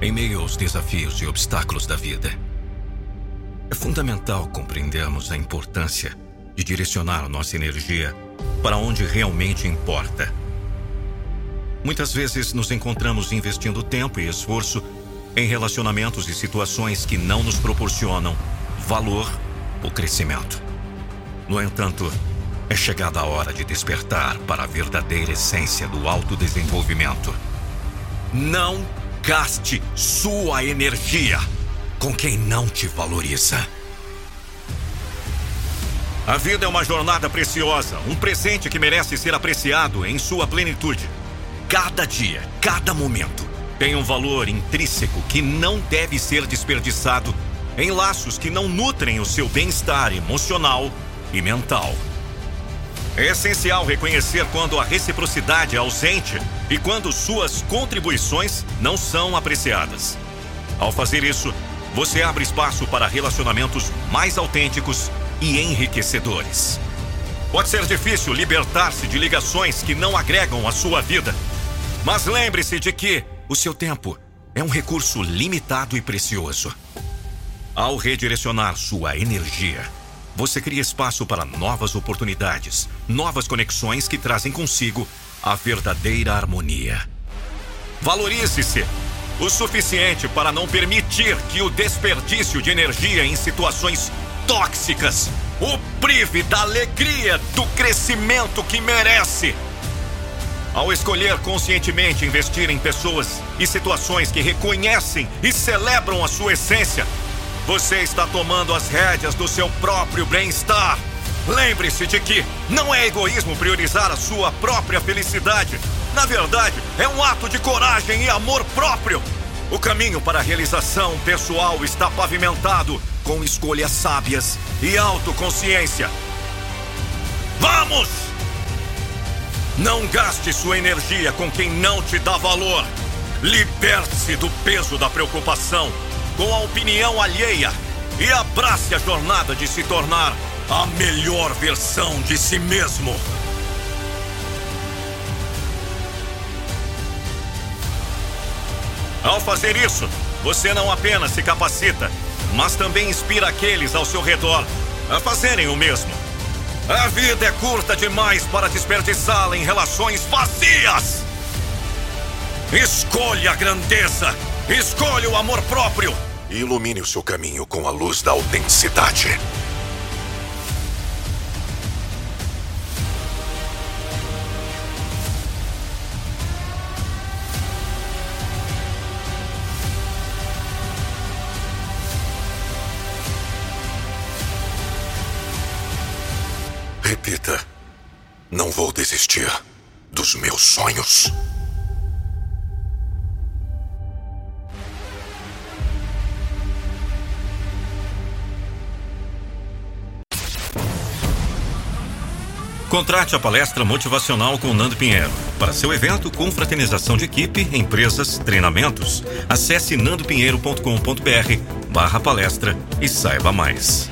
em meio aos desafios e obstáculos da vida. É fundamental compreendermos a importância de direcionar nossa energia para onde realmente importa. Muitas vezes nos encontramos investindo tempo e esforço em relacionamentos e situações que não nos proporcionam valor ou crescimento. No entanto, é chegada a hora de despertar para a verdadeira essência do autodesenvolvimento. Não gaste sua energia com quem não te valoriza. A vida é uma jornada preciosa, um presente que merece ser apreciado em sua plenitude. Cada dia, cada momento tem um valor intrínseco que não deve ser desperdiçado em laços que não nutrem o seu bem-estar emocional e mental. É essencial reconhecer quando a reciprocidade é ausente e quando suas contribuições não são apreciadas. Ao fazer isso, você abre espaço para relacionamentos mais autênticos e enriquecedores. Pode ser difícil libertar-se de ligações que não agregam à sua vida, mas lembre-se de que o seu tempo é um recurso limitado e precioso. Ao redirecionar sua energia, você cria espaço para novas oportunidades, novas conexões que trazem consigo a verdadeira harmonia. Valorize-se o suficiente para não permitir que o desperdício de energia em situações tóxicas o prive da alegria do crescimento que merece. Ao escolher conscientemente investir em pessoas e situações que reconhecem e celebram a sua essência, você está tomando as rédeas do seu próprio bem-estar. Lembre-se de que não é egoísmo priorizar a sua própria felicidade. Na verdade, é um ato de coragem e amor próprio. O caminho para a realização pessoal está pavimentado com escolhas sábias e autoconsciência. Vamos! Não gaste sua energia com quem não te dá valor. Liberte-se do peso da preocupação com a opinião alheia e abrace a jornada de se tornar a melhor versão de si mesmo. Ao fazer isso, você não apenas se capacita, mas também inspira aqueles ao seu redor a fazerem o mesmo. A vida é curta demais para desperdiçá-la em relações vazias. Escolha a grandeza, escolha o amor próprio e ilumine o seu caminho com a luz da autenticidade. Repita. Não vou desistir dos meus sonhos. Contrate a palestra motivacional com Nando Pinheiro. Para seu evento, com fraternização de equipe, empresas, treinamentos, acesse nandopinheiro.com.br barra palestra e saiba mais.